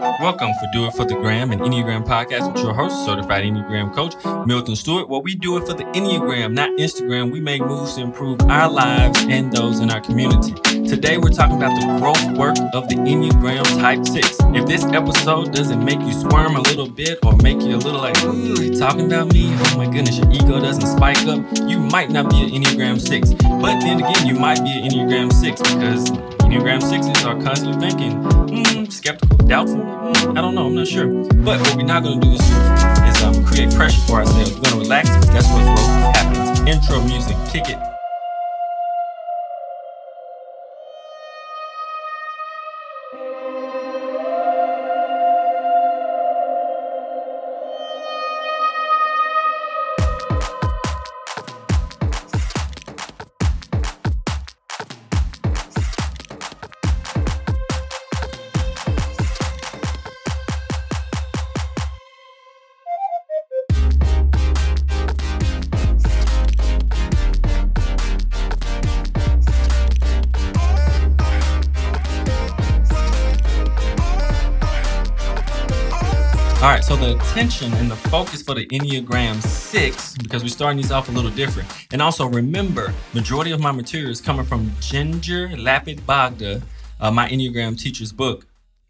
Welcome for Do It for the Gram and Enneagram podcast with your host, certified Enneagram coach, Milton Stewart. Well, we do it for the Enneagram, not Instagram. We make moves to improve our lives and those in our community. Today, we're talking about the growth work of the Enneagram Type 6. If this episode doesn't make you squirm a little bit or make you a little like, ooh, talking about me? Oh my goodness, your ego doesn't spike up. You might not be an Enneagram 6. But then again, you might be an Enneagram 6 because Enneagram 6s are constantly thinking, mm, skeptical, doubtful. I don't know, I'm not sure. But what we're not going to do is, is um, create pressure for ourselves. We're going to relax. That's what's what growth happens. Intro music, kick it. The attention and the focus for the Enneagram 6, because we're starting these off a little different. And also remember, majority of my material is coming from Ginger Lapid Bogda, uh, my Enneagram teacher's book,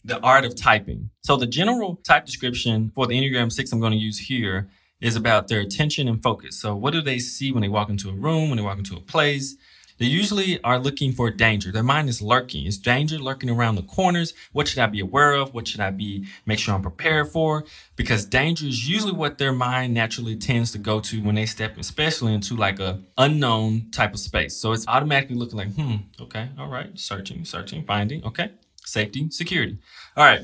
The Art of Typing. So the general type description for the Enneagram 6 I'm going to use here is about their attention and focus. So what do they see when they walk into a room, when they walk into a place? They usually are looking for danger. Their mind is lurking. Is danger lurking around the corners? What should I be aware of? What should I be make sure I'm prepared for? Because danger is usually what their mind naturally tends to go to when they step, especially into like a unknown type of space. So it's automatically looking like, hmm, okay, all right, searching, searching, finding, okay, safety, security. All right.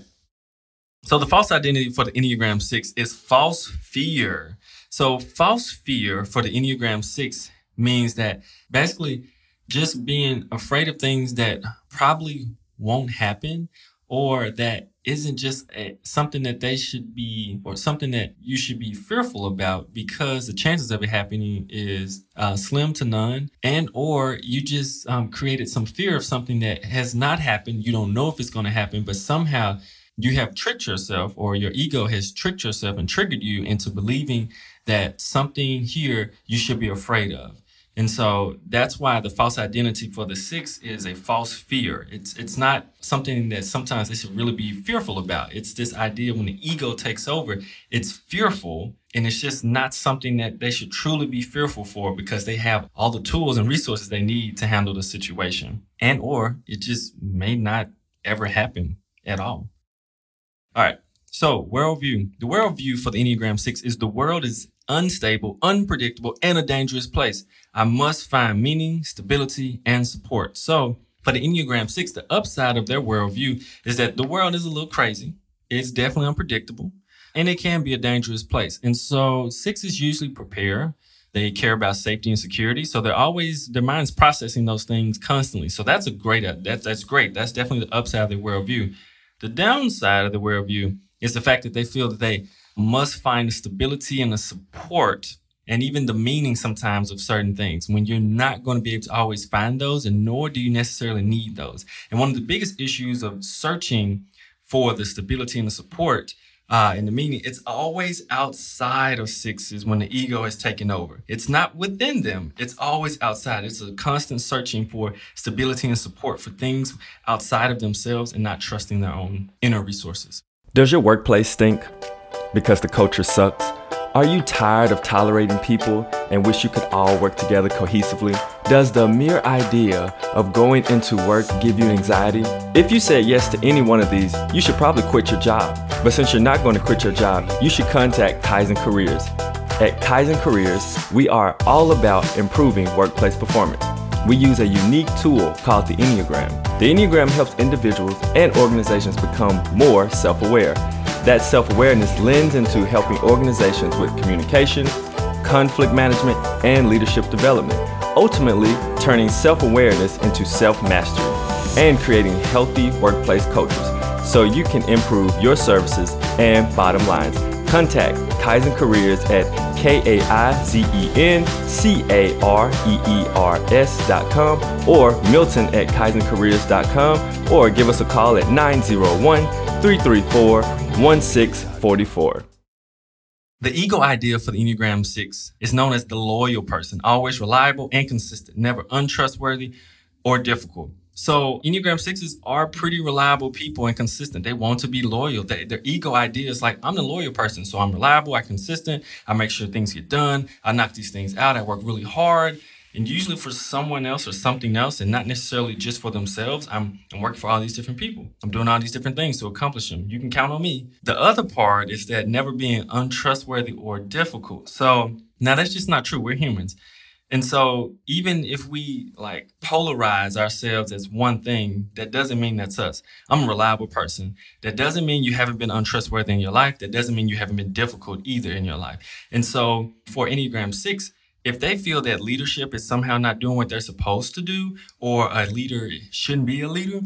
So the false identity for the Enneagram 6 is false fear. So false fear for the Enneagram 6 means that basically just being afraid of things that probably won't happen or that isn't just a, something that they should be or something that you should be fearful about because the chances of it happening is uh, slim to none. And or you just um, created some fear of something that has not happened. You don't know if it's going to happen but somehow you have tricked yourself or your ego has tricked yourself and triggered you into believing that something here you should be afraid of and so that's why the false identity for the six is a false fear. It's it's not something that sometimes they should really be fearful about. It's this idea when the ego takes over, it's fearful and it's just not something that they should truly be fearful for because they have all the tools and resources they need to handle the situation. And or it just may not ever happen at all. All right. So, worldview. The worldview for the Enneagram 6 is the world is unstable, unpredictable, and a dangerous place. I must find meaning, stability, and support. So, for the Enneagram 6, the upside of their worldview is that the world is a little crazy. It's definitely unpredictable, and it can be a dangerous place. And so, sixes usually prepare. They care about safety and security, so they're always their mind's processing those things constantly. So that's a great that's that's great. That's definitely the upside of their worldview. The downside of the worldview is the fact that they feel that they must find the stability and the support and even the meaning sometimes of certain things when you're not going to be able to always find those and nor do you necessarily need those. And one of the biggest issues of searching for the stability and the support uh, and the meaning it's always outside of sixes when the ego has taken over. It's not within them. It's always outside. It's a constant searching for stability and support for things outside of themselves and not trusting their own inner resources does your workplace stink because the culture sucks? Are you tired of tolerating people and wish you could all work together cohesively? Does the mere idea of going into work give you anxiety? If you said yes to any one of these, you should probably quit your job. But since you're not going to quit your job, you should contact Kaizen Careers. At Kaizen Careers, we are all about improving workplace performance. We use a unique tool called the Enneagram. The Enneagram helps individuals and organizations become more self aware that self awareness lends into helping organizations with communication, conflict management, and leadership development, ultimately turning self awareness into self mastery and creating healthy workplace cultures so you can improve your services and bottom lines. Contact Kaizen Careers at K A I Z E N C A R E E R S dot com or Milton at KaizenCareers.com or give us a call at 901 334 1644. The ego idea for the Enneagram 6 is known as the loyal person, always reliable and consistent, never untrustworthy or difficult. So Enneagram 6s are pretty reliable people and consistent. They want to be loyal. They, their ego idea is like, I'm the loyal person. So I'm reliable, I'm consistent, I make sure things get done, I knock these things out, I work really hard and usually for someone else or something else and not necessarily just for themselves i'm, I'm working for all these different people i'm doing all these different things to accomplish them you can count on me the other part is that never being untrustworthy or difficult so now that's just not true we're humans and so even if we like polarize ourselves as one thing, that doesn't mean that's us. I'm a reliable person. That doesn't mean you haven't been untrustworthy in your life. That doesn't mean you haven't been difficult either in your life. And so for Enneagram 6, if they feel that leadership is somehow not doing what they're supposed to do, or a leader shouldn't be a leader,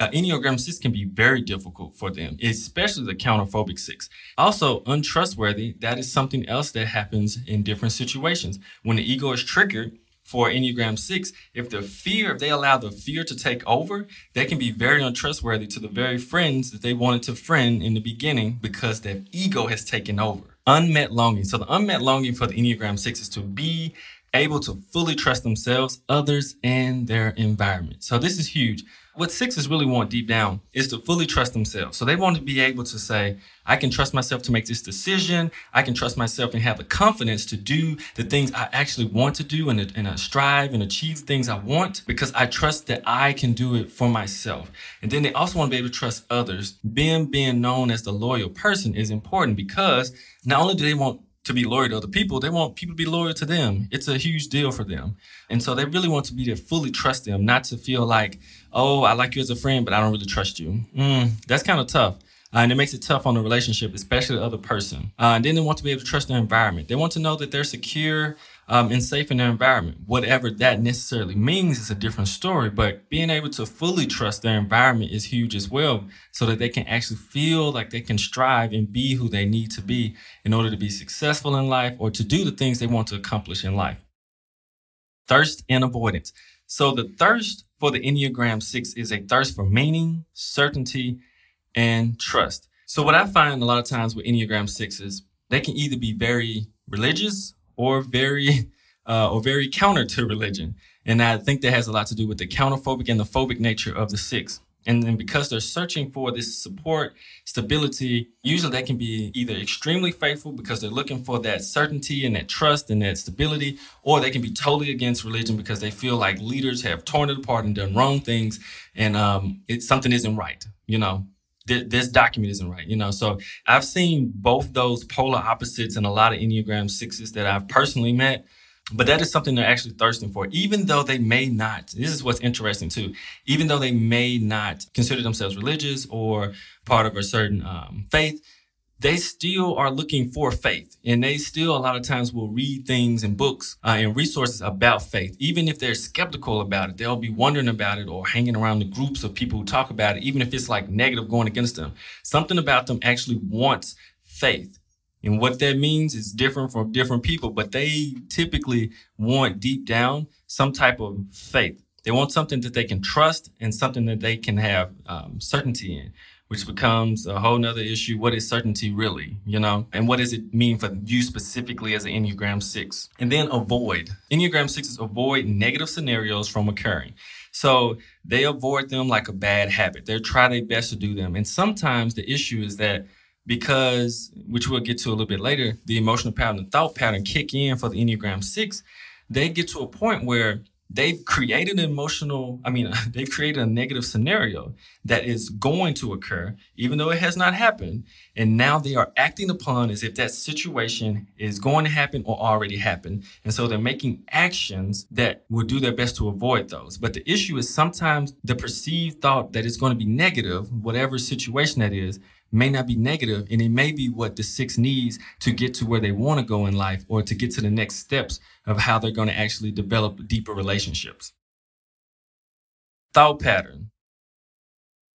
uh, Enneagram 6 can be very difficult for them, especially the counterphobic 6. Also, untrustworthy, that is something else that happens in different situations. When the ego is triggered, for Enneagram 6, if the fear, if they allow the fear to take over, they can be very untrustworthy to the very friends that they wanted to friend in the beginning because their ego has taken over unmet longing. So the unmet longing for the Enneagram 6 is to be able to fully trust themselves, others, and their environment. So this is huge. What sixes really want deep down is to fully trust themselves. So they want to be able to say, I can trust myself to make this decision. I can trust myself and have the confidence to do the things I actually want to do and, and uh, strive and achieve things I want because I trust that I can do it for myself. And then they also want to be able to trust others. Being being known as the loyal person is important because not only do they want to be loyal to other people. They want people to be loyal to them. It's a huge deal for them. And so they really want to be there, fully trust them, not to feel like, oh, I like you as a friend, but I don't really trust you. Mm, that's kind of tough. Uh, and it makes it tough on the relationship, especially the other person. Uh, and then they want to be able to trust their environment. They want to know that they're secure um, and safe in their environment. Whatever that necessarily means is a different story, but being able to fully trust their environment is huge as well, so that they can actually feel like they can strive and be who they need to be in order to be successful in life or to do the things they want to accomplish in life. Thirst and avoidance. So the thirst for the Enneagram 6 is a thirst for meaning, certainty, and trust. So what I find a lot of times with Enneagram sixes, they can either be very religious or very uh, or very counter to religion. And I think that has a lot to do with the counterphobic and the phobic nature of the six. And then because they're searching for this support, stability, usually they can be either extremely faithful because they're looking for that certainty and that trust and that stability, or they can be totally against religion because they feel like leaders have torn it apart and done wrong things and um, it, something isn't right, you know this document isn't right, you know. So I've seen both those polar opposites in a lot of Enneagram sixes that I've personally met. But that is something they're actually thirsting for, even though they may not. This is what's interesting too. Even though they may not consider themselves religious or part of a certain um, faith, they still are looking for faith. And they still a lot of times will read things and books uh, and resources about faith. Even if they're skeptical about it they'll be wondering about it or hanging around the groups of people who talk about it even if it's like negative going against them. Something about them actually wants faith. And what that means is different from different people but they typically want deep down some type of faith. They want something that they can trust and something that they can have um, certainty in which becomes a whole nother issue. What is certainty really, you know? And what does it mean for you specifically as an Enneagram 6? And then avoid. Enneagram 6s avoid negative scenarios from occurring. So they avoid them like a bad habit. They try their best to do them. And sometimes the issue is that because, which we'll get to a little bit later, the emotional pattern and thought pattern kick in for the Enneagram 6, they get to a point where they've created an emotional, I mean, they've created a negative scenario that is going to occur, even though it has not happened. And now they are acting upon as if that situation is going to happen or already happened. And so they're making actions that will do their best to avoid those. But the issue is sometimes the perceived thought that it's going to be negative, whatever situation that is, may not be negative and it may be what the six needs to get to where they want to go in life or to get to the next steps of how they're going to actually develop deeper relationships. Thought pattern.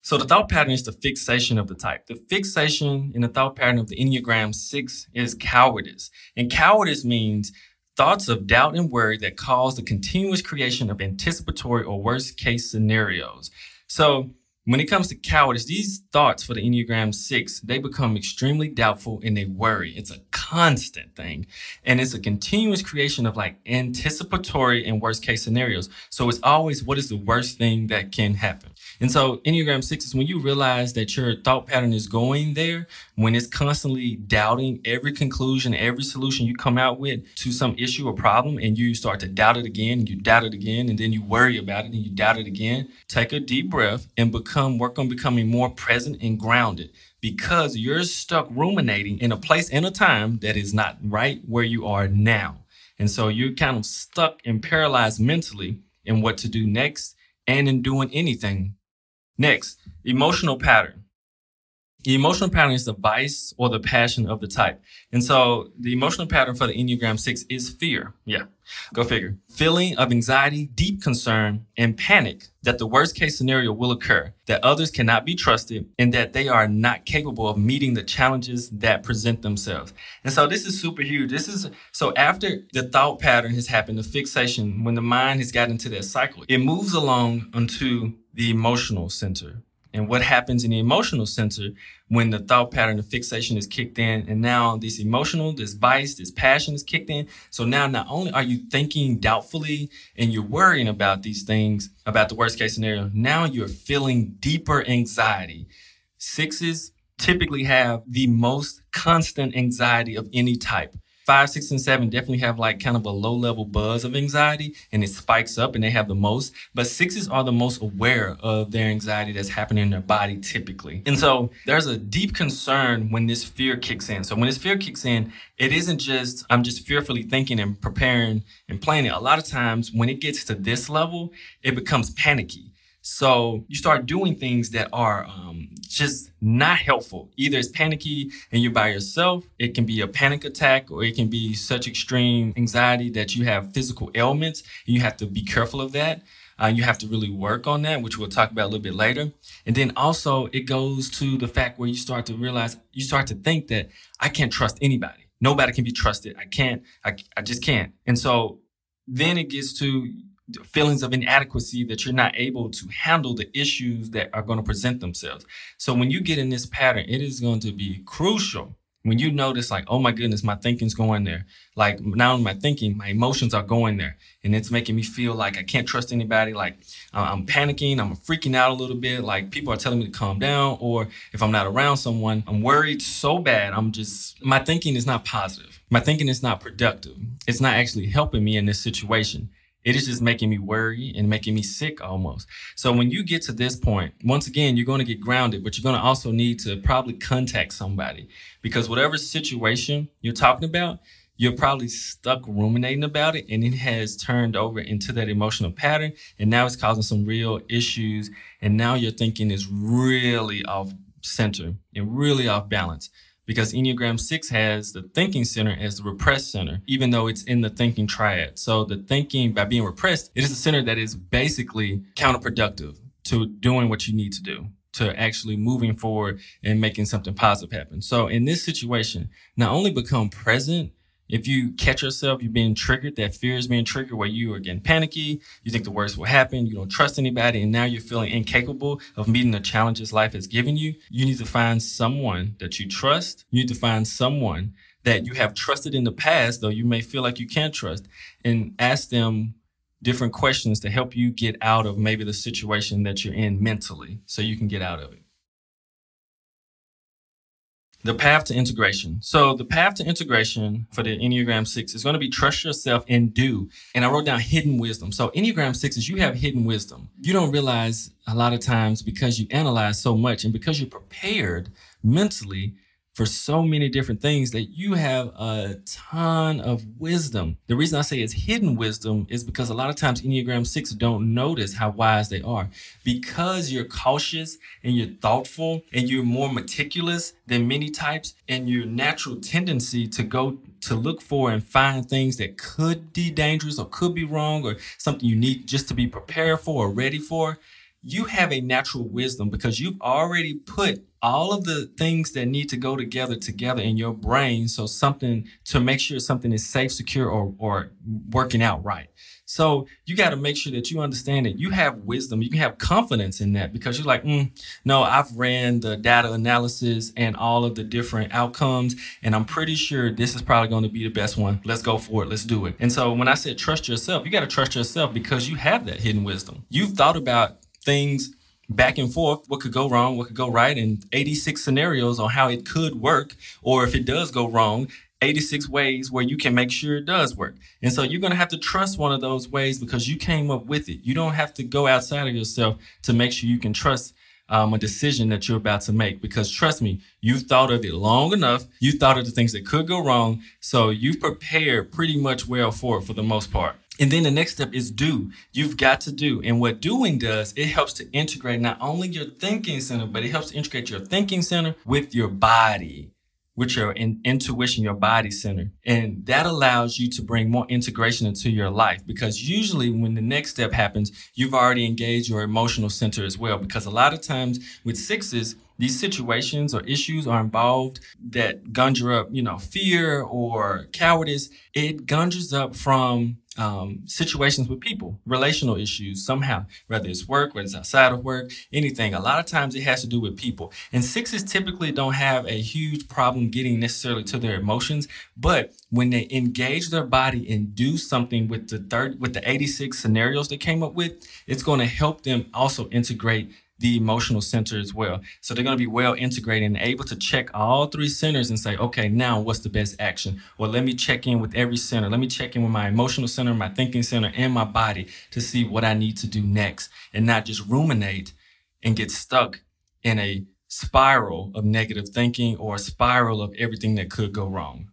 So the thought pattern is the fixation of the type. The fixation in the thought pattern of the Enneagram 6 is cowardice. And cowardice means thoughts of doubt and worry that cause the continuous creation of anticipatory or worst case scenarios. So When it comes to cowardice, these thoughts for the Enneagram 6, they become extremely doubtful and they worry. It's a constant thing. And it's a continuous creation of like anticipatory and worst case scenarios. So it's always what is the worst thing that can happen. And so Enneagram 6 is when you realize that your thought pattern is going there, when it's constantly doubting every conclusion, every solution you come out with to some issue or problem, and you start to doubt it again, you doubt it again, and then you worry about it and you doubt it again, take a deep breath and become work on becoming more present and grounded because you're stuck ruminating in a place and a time that is not right where you are now. And so you're kind of stuck and paralyzed mentally in what to do next and in doing anything Next, emotional pattern. The emotional pattern is the vice or the passion of the type. And so the emotional pattern for the Enneagram 6 is fear. Yeah, go figure. Feeling of anxiety, deep concern, and panic that the worst case scenario will occur, that others cannot be trusted, and that they are not capable of meeting the challenges that present themselves. And so this is super huge. This is so after the thought pattern has happened, the fixation, when the mind has gotten into that cycle, it moves along onto the emotional center. And what happens in the emotional center when the thought pattern of fixation is kicked in, and now this emotional, this vice, this passion is kicked in. So now not only are you thinking doubtfully and you're worrying about these things, about the worst case scenario, now you're feeling deeper anxiety. Sixes typically have the most constant anxiety of any type five, six, and seven definitely have like kind of a low level buzz of anxiety and it spikes up and they have the most. But sixes are the most aware of their anxiety that's happening in their body typically. And so there's a deep concern when this fear kicks in. So when this fear kicks in, it isn't just, I'm just fearfully thinking and preparing and planning. A lot of times when it gets to this level, it becomes panicky. So you start doing things that are um, just not helpful. Either it's panicky and you're by yourself, it can be a panic attack, or it can be such extreme anxiety that you have physical ailments. And you have to be careful of that. Uh, you have to really work on that, which we'll talk about a little bit later. And then also, it goes to the fact where you start to realize, you start to think that I can't trust anybody. Nobody can be trusted. I can't, I, I just can't. And so then it gets to feelings of inadequacy that you're not able to handle the issues that are going to present themselves. So when you get in this pattern, it is going to be crucial when you notice like, oh my goodness, my thinking's going there. Like now my thinking, my emotions are going there. And it's making me feel like I can't trust anybody. Like I'm panicking, I'm freaking out a little bit. Like people are telling me to calm down. Or if I'm not around someone, I'm worried so bad. I'm just, my thinking is not positive. My thinking is not productive. It's not actually helping me in this situation. It is just making me worry and making me sick almost. So when you get to this point, once again, you're going to get grounded, but you're going to also need to probably contact somebody because whatever situation you're talking about, you're probably stuck ruminating about it and it has turned over into that emotional pattern and now it's causing some real issues and now your thinking is really off center and really off balance because Enneagram 6 has the thinking center as the repressed center, even though it's in the thinking triad. So the thinking, by being repressed, it is a center that is basically counterproductive to doing what you need to do to actually moving forward and making something positive happen. So in this situation, not only become present if you catch yourself, you're being triggered, that fear is being triggered where you are getting panicky, you think the worst will happen, you don't trust anybody, and now you're feeling incapable of meeting the challenges life has given you, you need to find someone that you trust. You need to find someone that you have trusted in the past, though you may feel like you can't trust, and ask them different questions to help you get out of maybe the situation that you're in mentally so you can get out of it. The path to integration. So the path to integration for the Enneagram 6 is going to be trust yourself and do. And I wrote down hidden wisdom. So Enneagram 6 is you have hidden wisdom. You don't realize a lot of times because you analyze so much and because you're prepared mentally for so many different things that you have a ton of wisdom. The reason I say it's hidden wisdom is because a lot of times Enneagram 6 don't notice how wise they are. Because you're cautious and you're thoughtful and you're more meticulous than many types and your natural tendency to go to look for and find things that could be dangerous or could be wrong or something you need just to be prepared for or ready for you have a natural wisdom because you've already put all of the things that need to go together together in your brain so something to make sure something is safe secure or, or working out right. So you got to make sure that you understand that you have wisdom you can have confidence in that because you're like mm, no i've ran the data analysis and all of the different outcomes and i'm pretty sure this is probably going to be the best one. Let's go for it. Let's do it. And so when i said trust yourself you got to trust yourself because you have that hidden wisdom. You've thought about things back and forth what could go wrong what could go right and 86 scenarios on how it could work or if it does go wrong 86 ways where you can make sure it does work. And so you're going to have to trust one of those ways because you came up with it. You don't have to go outside of yourself to make sure you can trust um, a decision that you're about to make because trust me you've thought of it long enough. You thought of the things that could go wrong. So you've prepared pretty much well for it for the most part and then the next step is do. You've got to do. And what doing does, it helps to integrate not only your thinking center, but it helps to integrate your thinking center with your body, with your in, intuition, your body center. And that allows you to bring more integration into your life because usually when the next step happens, you've already engaged your emotional center as well. Because a lot of times with sixes, these situations or issues are involved that conjure up, you know, fear or cowardice. It conjures up from um, situations with people, relational issues somehow, whether it's work, whether it's outside of work, anything. A lot of times it has to do with people. And sixes typically don't have a huge problem getting necessarily to their emotions, but when they engage their body and do something with the third, with the 86 scenarios they came up with, it's going to help them also integrate the emotional center as well. So they're going to be well integrated and able to check all three centers and say, okay, now what's the best action? Well, let me check in with every center. Let me check in with my emotional center, my thinking center, and my body to see what I need to do next and not just ruminate and get stuck in a spiral of negative thinking or a spiral of everything that could go wrong.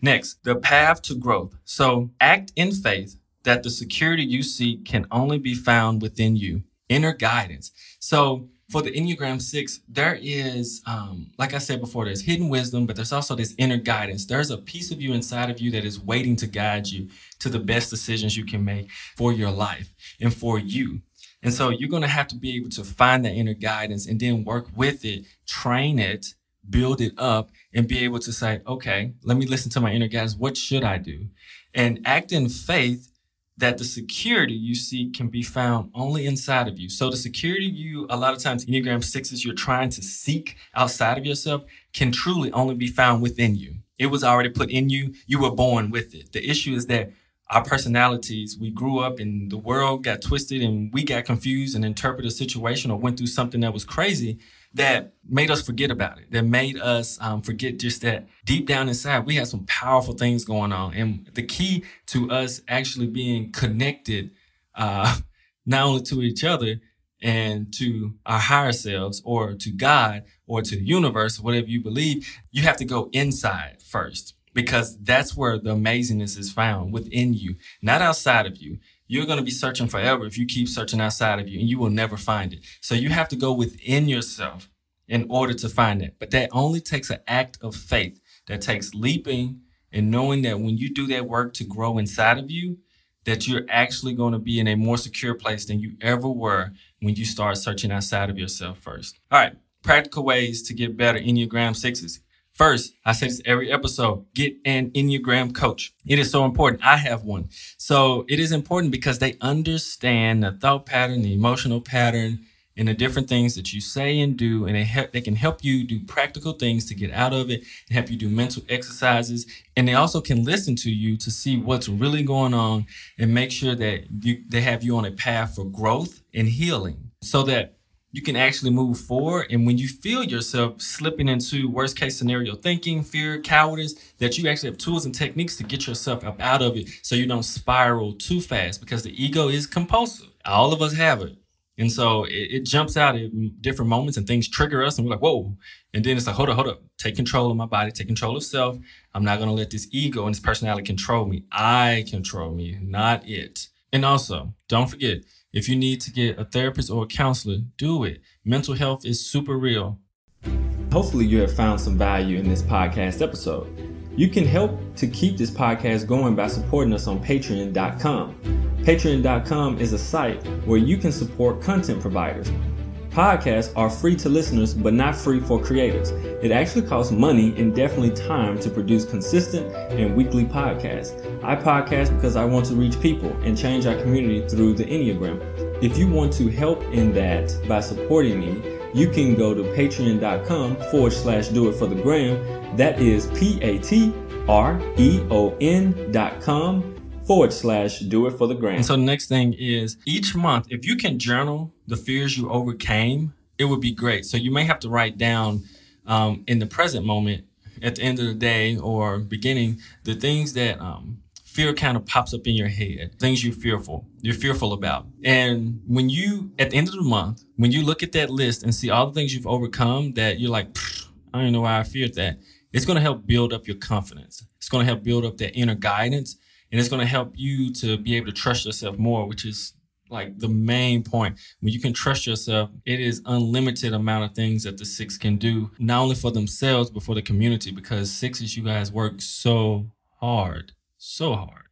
Next, the path to growth. So act in faith that the security you seek can only be found within you inner guidance. So for the Enneagram Six, there is, um, like I said before, there's hidden wisdom, but there's also this inner guidance. There's a piece of you inside of you that is waiting to guide you to the best decisions you can make for your life and for you. And so you're going to have to be able to find that inner guidance and then work with it, train it, build it up, and be able to say, okay, let me listen to my inner guidance. What should I do? And act in faith that the security you seek can be found only inside of you. So the security you, a lot of times, Enneagram sixes, you're trying to seek outside of yourself can truly only be found within you. It was already put in you. You were born with it. The issue is that our personalities, we grew up and the world got twisted and we got confused and interpreted a situation or went through something that was crazy that made us forget about it, that made us um, forget just that deep down inside, we have some powerful things going on. And the key to us actually being connected, uh, not only to each other and to our higher selves or to God or to the universe, whatever you believe, you have to go inside first because that's where the amazingness is found within you, not outside of you you're going to be searching forever if you keep searching outside of you and you will never find it. So you have to go within yourself in order to find it. But that only takes an act of faith that takes leaping and knowing that when you do that work to grow inside of you, that you're actually going to be in a more secure place than you ever were when you start searching outside of yourself first. All right, practical ways to get better Enneagram sixes. First, I say this every episode get an Enneagram coach. It is so important. I have one. So it is important because they understand the thought pattern, the emotional pattern, and the different things that you say and do. And they, help, they can help you do practical things to get out of it and help you do mental exercises. And they also can listen to you to see what's really going on and make sure that you, they have you on a path for growth and healing so that you can actually move forward. And when you feel yourself slipping into worst case scenario thinking, fear, cowardice, that you actually have tools and techniques to get yourself up out of it so you don't spiral too fast because the ego is compulsive. All of us have it. And so it, it jumps out at different moments and things trigger us and we're like, whoa. And then it's like, hold up, hold up. Take control of my body, take control of self. I'm not going to let this ego and this personality control me. I control me, not it. And also, don't forget, if you need to get a therapist or a counselor, do it. Mental health is super real. Hopefully, you have found some value in this podcast episode. You can help to keep this podcast going by supporting us on patreon.com. Patreon.com is a site where you can support content providers. Podcasts are free to listeners, but not free for creators. It actually costs money and definitely time to produce consistent and weekly podcasts. I podcast because I want to reach people and change our community through the Enneagram. If you want to help in that by supporting me, you can go to patreon.com forward slash do it for the gram. That is P A T R E O N dot com forward slash do it for the gram. And so the next thing is each month, if you can journal the fears you overcame, it would be great. So you may have to write down um, in the present moment, at the end of the day or beginning, the things that um, fear kind of pops up in your head, things you're fearful, you're fearful about. And when you, at the end of the month, when you look at that list and see all the things you've overcome that you're like, I don't know why I feared that. It's going to help build up your confidence. It's going to help build up that inner guidance and it's going to help you to be able to trust yourself more, which is like the main point. When you can trust yourself, it is unlimited amount of things that the six can do, not only for themselves, but for the community, because sixes, you guys work so hard, so hard.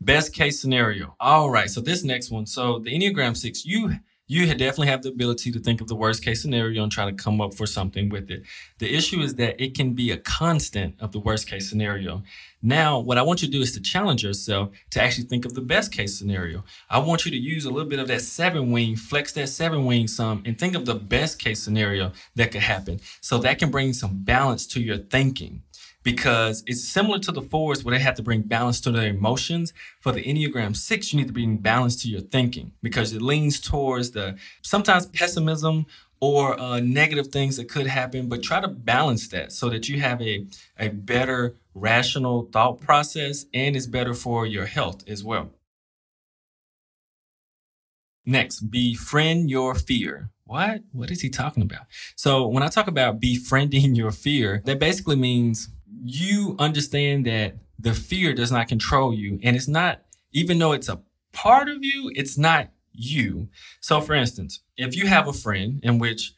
Best case scenario. All right. So this next one. So the Enneagram six, you you definitely have the ability to think of the worst case scenario and try to come up for something with it. The issue is that it can be a constant of the worst case scenario. Now, what I want you to do is to challenge yourself to actually think of the best case scenario. I want you to use a little bit of that seven wing, flex that seven wing some, and think of the best case scenario that could happen. So that can bring some balance to your thinking because it's similar to the fours where they have to bring balance to their emotions. For the Enneagram six, you need to bring balance to your thinking because it leans towards the sometimes pessimism or uh, negative things that could happen, but try to balance that so that you have a, a better rational thought process and it's better for your health as well. Next, befriend your fear. What? What is he talking about? So, when I talk about befriending your fear, that basically means you understand that the fear does not control you. And it's not, even though it's a part of you, it's not you. So, for instance, if you have a friend in which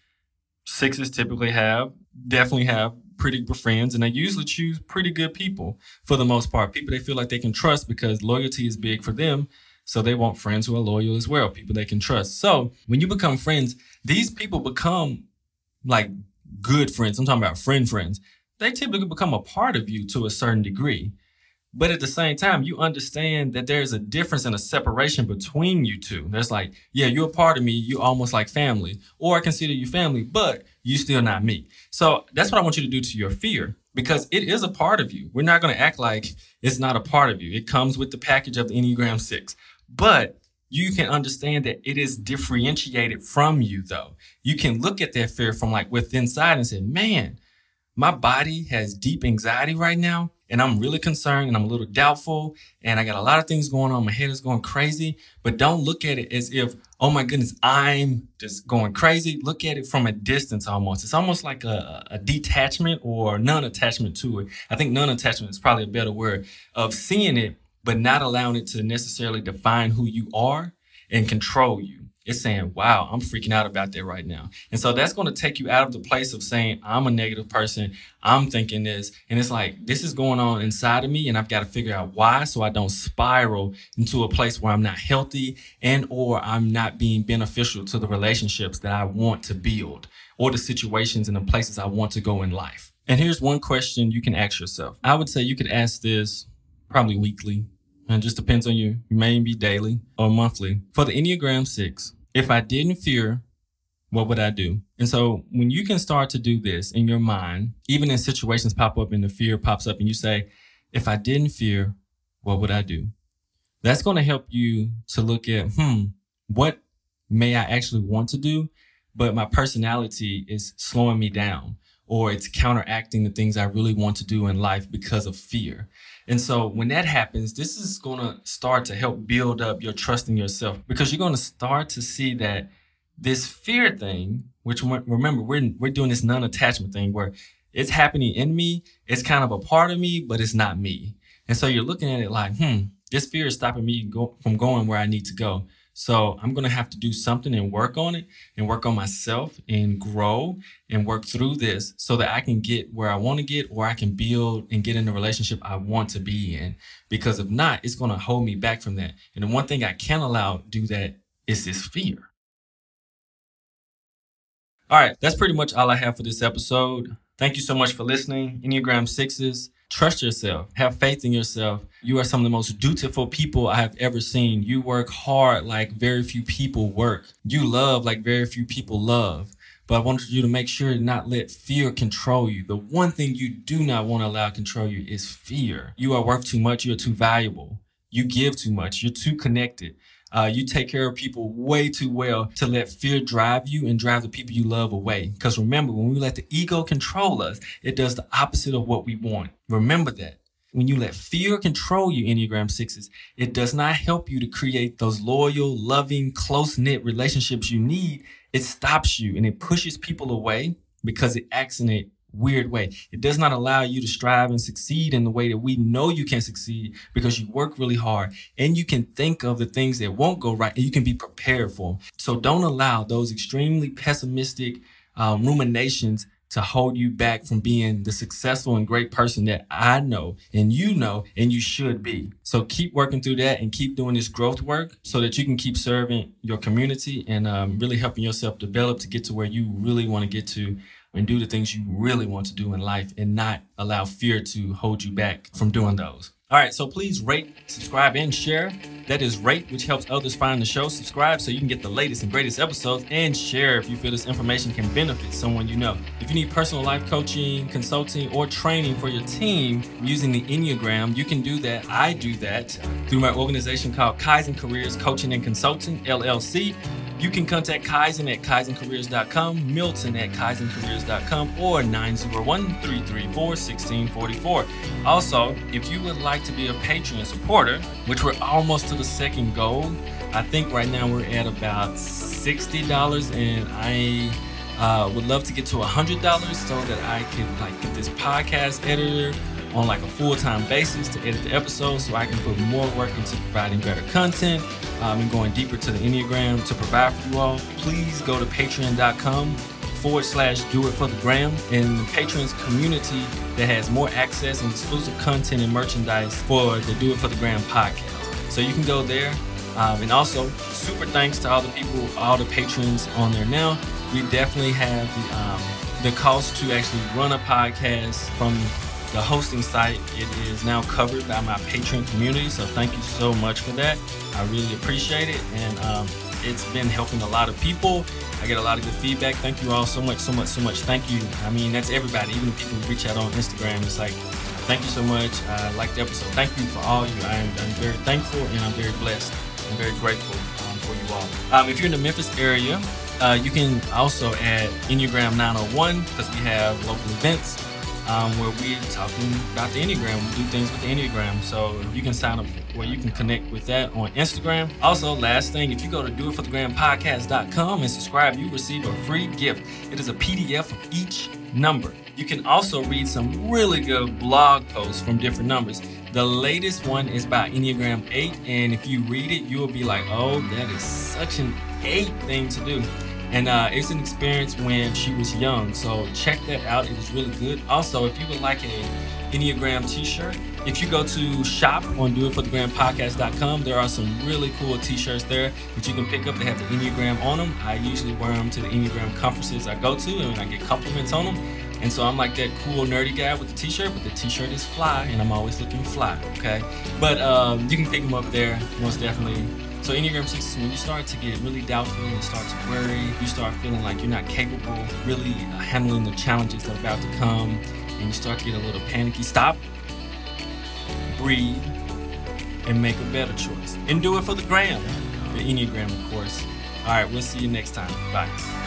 sixes typically have, definitely have pretty good friends, and they usually choose pretty good people for the most part, people they feel like they can trust because loyalty is big for them. So they want friends who are loyal as well, people they can trust. So when you become friends, these people become like good friends. I'm talking about friend friends they typically become a part of you to a certain degree. But at the same time, you understand that there's a difference and a separation between you two. There's like, yeah, you're a part of me. You're almost like family, or I consider you family, but you still not me. So that's what I want you to do to your fear because it is a part of you. We're not going to act like it's not a part of you. It comes with the package of the Enneagram 6. But you can understand that it is differentiated from you though. You can look at that fear from like within side and say, man, my body has deep anxiety right now and I'm really concerned and I'm a little doubtful and I got a lot of things going on. My head is going crazy, but don't look at it as if, oh my goodness, I'm just going crazy. Look at it from a distance almost. It's almost like a, a detachment or non-attachment to it. I think non-attachment is probably a better word of seeing it, but not allowing it to necessarily define who you are and control you it's saying, wow, I'm freaking out about that right now. And so that's going to take you out of the place of saying, I'm a negative person. I'm thinking this. And it's like, this is going on inside of me and I've got to figure out why so I don't spiral into a place where I'm not healthy and or I'm not being beneficial to the relationships that I want to build or the situations and the places I want to go in life. And here's one question you can ask yourself. I would say you could ask this probably weekly. And just depends on you. You may be daily or monthly. For the Enneagram 6, if I didn't fear, what would I do? And so when you can start to do this in your mind, even in situations pop up and the fear pops up and you say, if I didn't fear, what would I do? That's going to help you to look at, hmm, what may I actually want to do? But my personality is slowing me down or it's counteracting the things I really want to do in life because of fear. And so when that happens, this is going to start to help build up your trust in yourself because you're going to start to see that this fear thing, which remember, we're, we're doing this non attachment thing where it's happening in me, it's kind of a part of me, but it's not me. And so you're looking at it like, hmm, this fear is stopping me go- from going where I need to go. So I'm going to have to do something and work on it and work on myself and grow and work through this so that I can get where I want to get or I can build and get in the relationship I want to be in. Because if not, it's going to hold me back from that. And the one thing I can't allow do that is this fear. All right, that's pretty much all I have for this episode. Thank you so much for listening. Enneagram Sixes. Trust yourself. Have faith in yourself. You are some of the most dutiful people I have ever seen. You work hard like very few people work. You love like very few people love. But I wanted you to make sure to not let fear control you. The one thing you do not want to allow control you is fear. You are worth too much. You're too valuable. You give too much. You're too connected. Uh, you take care of people way too well to let fear drive you and drive the people you love away. Because remember, when we let the ego control us, it does the opposite of what we want. Remember that. When you let fear control you, Enneagram Sixes, it does not help you to create those loyal, loving, close knit relationships you need. It stops you and it pushes people away because it acts in a weird way. It does not allow you to strive and succeed in the way that we know you can succeed because you work really hard and you can think of the things that won't go right and you can be prepared for them. So don't allow those extremely pessimistic um, ruminations to hold you back from being the successful and great person that I know and you know and you should be. So keep working through that and keep doing this growth work so that you can keep serving your community and um, really helping yourself develop to get to where you really want to get to and do the things you really want to do in life and not allow fear to hold you back from doing those. All right, so please rate, subscribe, and share. That is rate, which helps others find the show. Subscribe so you can get the latest and greatest episodes, and share if you feel this information can benefit someone you know. If you need personal life coaching, consulting, or training for your team using the Enneagram, you can do that. I do that through my organization called Kaizen Careers Coaching and Consulting, LLC. You can contact Kaizen at kaizencareers.com, Milton at kaizencareers.com, or 901-334-1644. Also, if you would like to be a Patreon supporter, which we're almost to the second goal, I think right now we're at about $60 and I uh, would love to get to $100 so that I can like get this podcast editor on like a full-time basis to edit the episodes so I can put more work into providing better content um, and going deeper to the Enneagram to provide for you all, please go to patreon.com forward slash do it for the gram. And the patrons community that has more access and exclusive content and merchandise for the do it for the gram podcast. So you can go there. Um, and also super thanks to all the people all the patrons on there now. We definitely have the um, the cost to actually run a podcast from the hosting site it is now covered by my patron community so thank you so much for that. I really appreciate it and um, it's been helping a lot of people. I get a lot of good feedback. Thank you all so much so much so much. Thank you. I mean that's everybody even people who reach out on instagram. It's like thank you so much. I like the episode. Thank you for all you. I'm, I'm very thankful and i'm very blessed. I'm very grateful um, for you all. Um, if you're in the memphis area uh, you can also add enneagram 901 because we have local events um, where we're talking about the Enneagram. We do things with the Enneagram. So you can sign up where you can connect with that on Instagram. Also, last thing, if you go to doitforthegrampodcast.com and subscribe, you receive a free gift. It is a PDF of each number. You can also read some really good blog posts from different numbers. The latest one is by Enneagram 8, and if you read it, you will be like, oh, that is such an 8 thing to do. And uh, it's an experience when she was young. So check that out. It is really good. Also, if you would like a Enneagram t-shirt, if you go to shop on doitforthegrampodcast.com, there are some really cool t-shirts there that you can pick up. They have the Enneagram on them. I usually wear them to the Enneagram conferences I go to and I get compliments on them. And so I'm like that cool nerdy guy with the t-shirt, but the t-shirt is fly and I'm always looking fly, okay? But um, you can pick them up there, most definitely. So Enneagram 6 is when you start to get really doubtful, you start to worry, you start feeling like you're not capable really uh, handling the challenges that are about to come, and you start to get a little panicky. Stop, breathe, and make a better choice. And do it for the gram, the Enneagram, of course. All right, we'll see you next time. Bye.